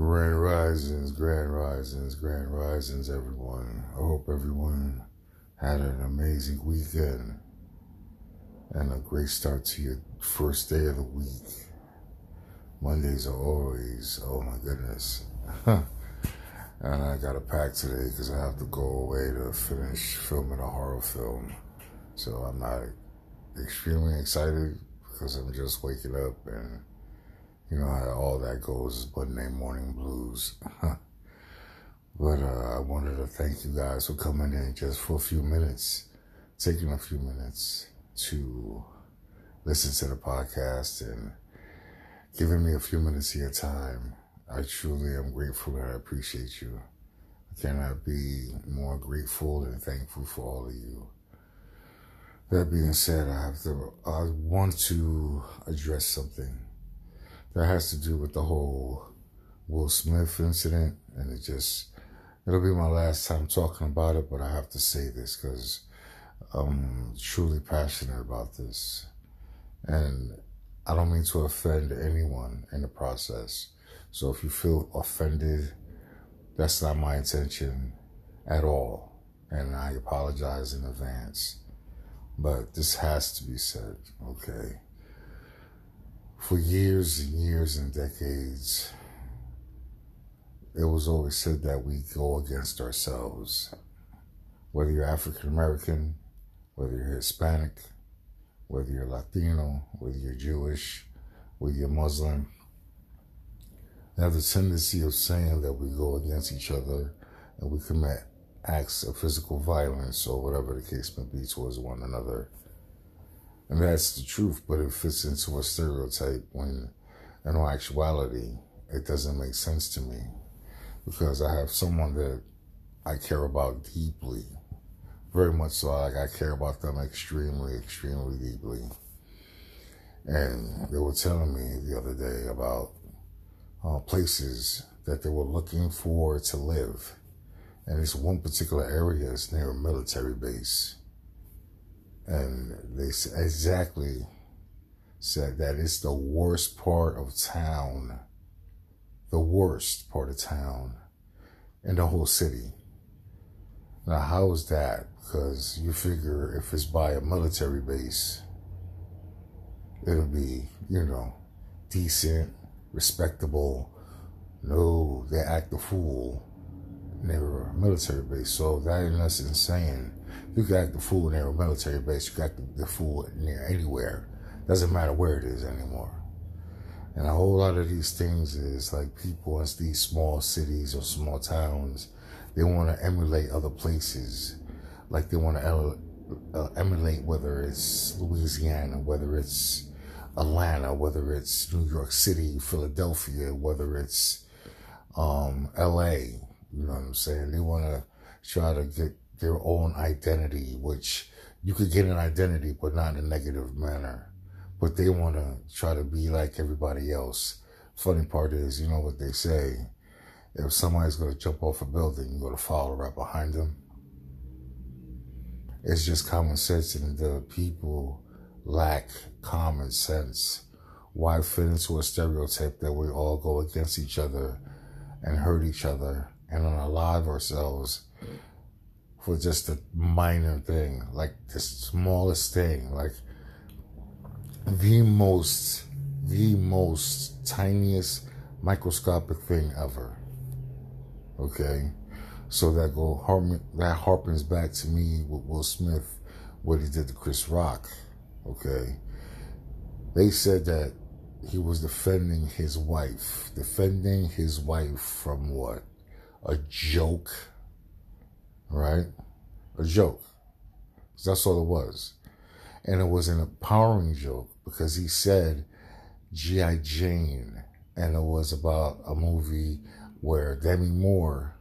Grand risings, grand risings, grand risings, everyone. I hope everyone had an amazing weekend and a great start to your first day of the week. Mondays are always, oh my goodness. and I got a pack today because I have to go away to finish filming a horror film. So I'm not extremely excited because I'm just waking up and you know how all that goes is Monday morning blues. but uh, I wanted to thank you guys for coming in just for a few minutes, taking a few minutes to listen to the podcast and giving me a few minutes of your time. I truly am grateful and I appreciate you. I cannot be more grateful and thankful for all of you. That being said, I have to, I want to address something that has to do with the whole Will Smith incident. And it just, it'll be my last time talking about it, but I have to say this because I'm truly passionate about this. And I don't mean to offend anyone in the process. So if you feel offended, that's not my intention at all. And I apologize in advance. But this has to be said, okay? For years and years and decades, it was always said that we go against ourselves. Whether you're African American, whether you're Hispanic, whether you're Latino, whether you're Jewish, whether you're Muslim, they have the tendency of saying that we go against each other and we commit acts of physical violence or whatever the case may be towards one another. And that's the truth, but it fits into a stereotype when in all actuality, it doesn't make sense to me because I have someone that I care about deeply, very much so. Like I care about them extremely, extremely deeply. And they were telling me the other day about uh, places that they were looking for to live. And this one particular area is near a military base. And they exactly said that it's the worst part of town, the worst part of town in the whole city. Now, how is that? Because you figure if it's by a military base, it'll be, you know, decent, respectable. No, they act a fool near a military base. So that in essence you act the fool near a military base. You can act the fool near anywhere. Doesn't matter where it is anymore. And a whole lot of these things is like people in these small cities or small towns, they want to emulate other places. Like they want to uh, emulate whether it's Louisiana, whether it's Atlanta, whether it's New York City, Philadelphia, whether it's um, LA. You know what I'm saying? They want to try to get their own identity, which you could get an identity, but not in a negative manner. But they want to try to be like everybody else. Funny part is, you know what they say. If somebody's going to jump off a building, you're going to follow right behind them. It's just common sense, and the people lack common sense. Why fit into a stereotype that we all go against each other and hurt each other and unalive ourselves for just a minor thing, like the smallest thing, like the most, the most tiniest microscopic thing ever. Okay, so that go that harpens back to me with Will Smith, what he did to Chris Rock. Okay, they said that he was defending his wife, defending his wife from what? A joke right? A joke. That's all it was. And it was an empowering joke because he said G.I. Jane. And it was about a movie where Demi Moore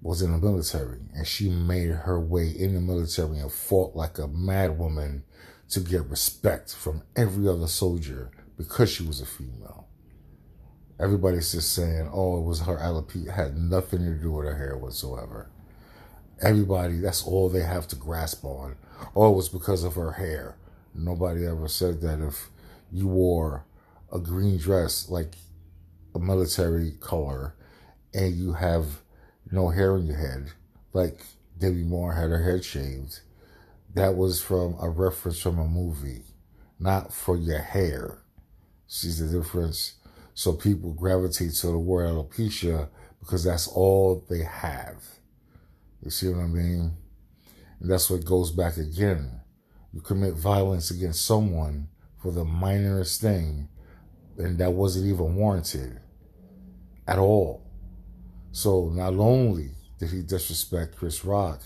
was in the military and she made her way in the military and fought like a mad woman to get respect from every other soldier because she was a female. Everybody's just saying, oh, it was her alopecia. It had nothing to do with her hair whatsoever. Everybody, that's all they have to grasp on. Oh, it was because of her hair. Nobody ever said that if you wore a green dress, like a military color and you have no hair in your head, like Demi Moore had her head shaved, that was from a reference from a movie, not for your hair. See the difference? So people gravitate to the word alopecia because that's all they have. You see what I mean? And that's what goes back again. You commit violence against someone for the minorest thing, and that wasn't even warranted at all. So not only did he disrespect Chris Rock,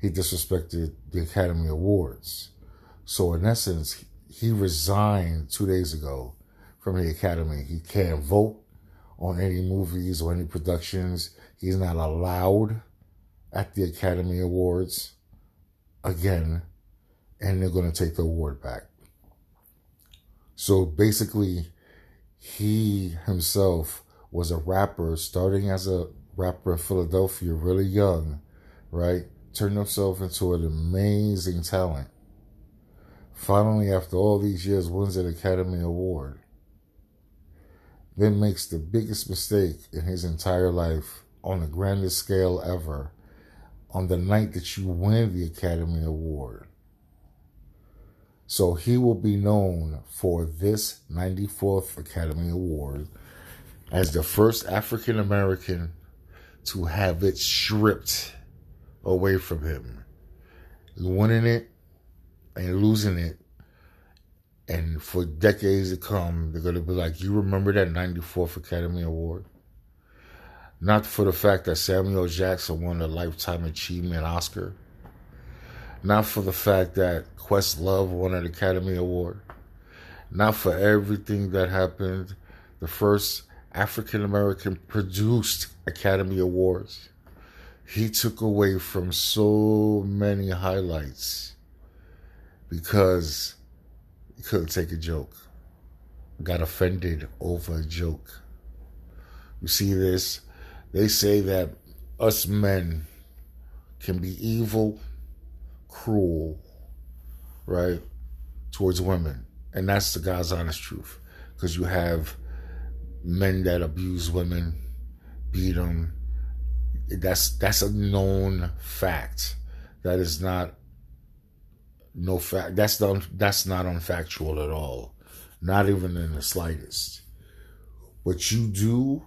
he disrespected the Academy Awards. So in essence, he resigned two days ago from the Academy. He can't vote on any movies or any productions. He's not allowed at the Academy Awards again, and they're going to take the award back. So basically, he himself was a rapper starting as a rapper in Philadelphia, really young, right? Turned himself into an amazing talent. Finally, after all these years, wins an Academy Award. Then makes the biggest mistake in his entire life on the grandest scale ever on the night that you win the Academy Award. So he will be known for this 94th Academy Award as the first African American to have it stripped away from him. Winning it and losing it. And for decades to come, they're going to be like, You remember that 94th Academy Award? Not for the fact that Samuel Jackson won a Lifetime Achievement Oscar. Not for the fact that Questlove won an Academy Award. Not for everything that happened. The first African American produced Academy Awards. He took away from so many highlights because he couldn't take a joke. Got offended over a joke. You see this? They say that us men can be evil, cruel, right, towards women. And that's the God's honest truth. Because you have men that abuse women, beat them. That's that's a known fact. That is not no fact. That's not that's not unfactual at all. Not even in the slightest. But you do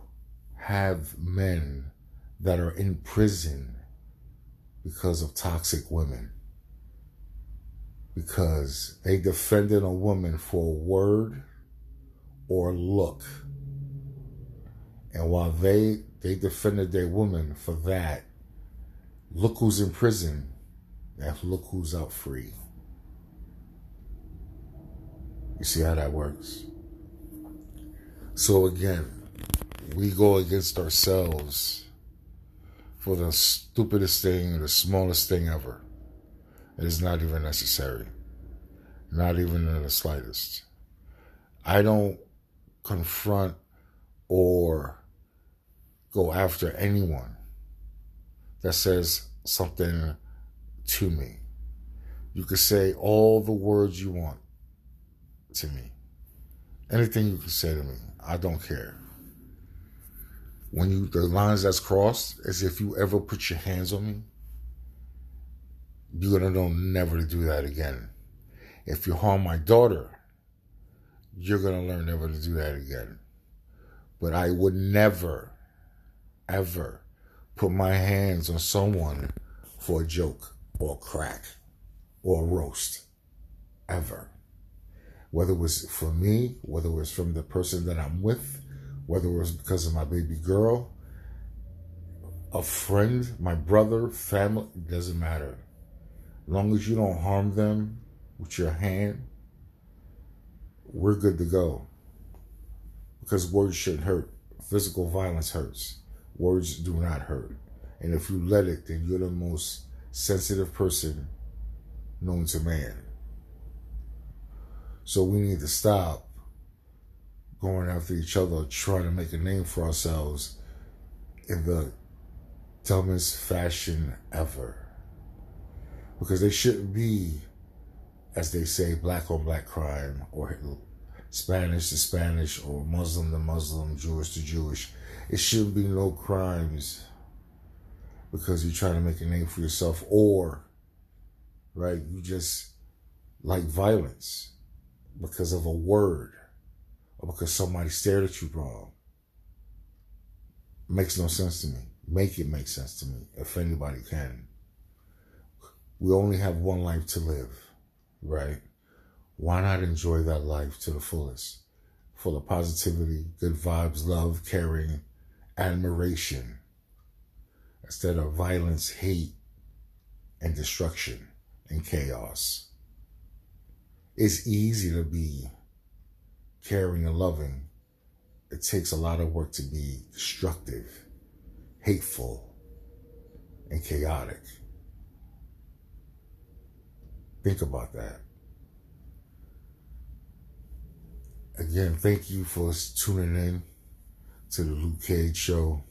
have men that are in prison because of toxic women. Because they defended a woman for a word or look. And while they they defended their woman for that, look who's in prison and look who's out free. You see how that works? So again, we go against ourselves for the stupidest thing, the smallest thing ever. It is not even necessary. Not even in the slightest. I don't confront or go after anyone that says something to me. You can say all the words you want to me. Anything you can say to me. I don't care when you the lines that's crossed, as if you ever put your hands on me, you're gonna know never to do that again. If you harm my daughter, you're gonna learn never to do that again. But I would never, ever put my hands on someone for a joke or crack or roast. Ever. Whether it was for me, whether it was from the person that I'm with, whether it was because of my baby girl, a friend, my brother, family, it doesn't matter. As long as you don't harm them with your hand, we're good to go. Because words shouldn't hurt. Physical violence hurts. Words do not hurt. And if you let it, then you're the most sensitive person known to man. So we need to stop going after each other, trying to make a name for ourselves in the dumbest fashion ever. Because they shouldn't be, as they say, black on black crime or Spanish to Spanish or Muslim to Muslim, Jewish to Jewish. It shouldn't be no crimes because you're trying to make a name for yourself or, right, you just like violence because of a word or because somebody stared at you wrong. Makes no sense to me. Make it make sense to me if anybody can. We only have one life to live, right? Why not enjoy that life to the fullest? Full of positivity, good vibes, love, caring, admiration, instead of violence, hate, and destruction and chaos. It's easy to be caring and loving. It takes a lot of work to be destructive, hateful, and chaotic. Think about that. Again, thank you for tuning in to the Luke Cage Show.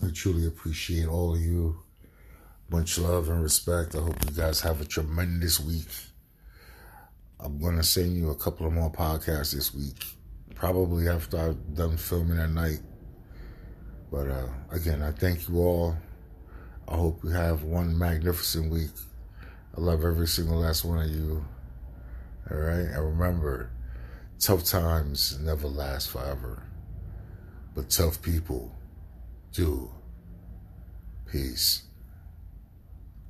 I truly appreciate all of you. Much love and respect. I hope you guys have a tremendous week. I'm going to send you a couple of more podcasts this week, probably after I've done filming at night. But uh, again, I thank you all. I hope you have one magnificent week. I love every single last one of you. All right? And remember, tough times never last forever, but tough people do. Peace.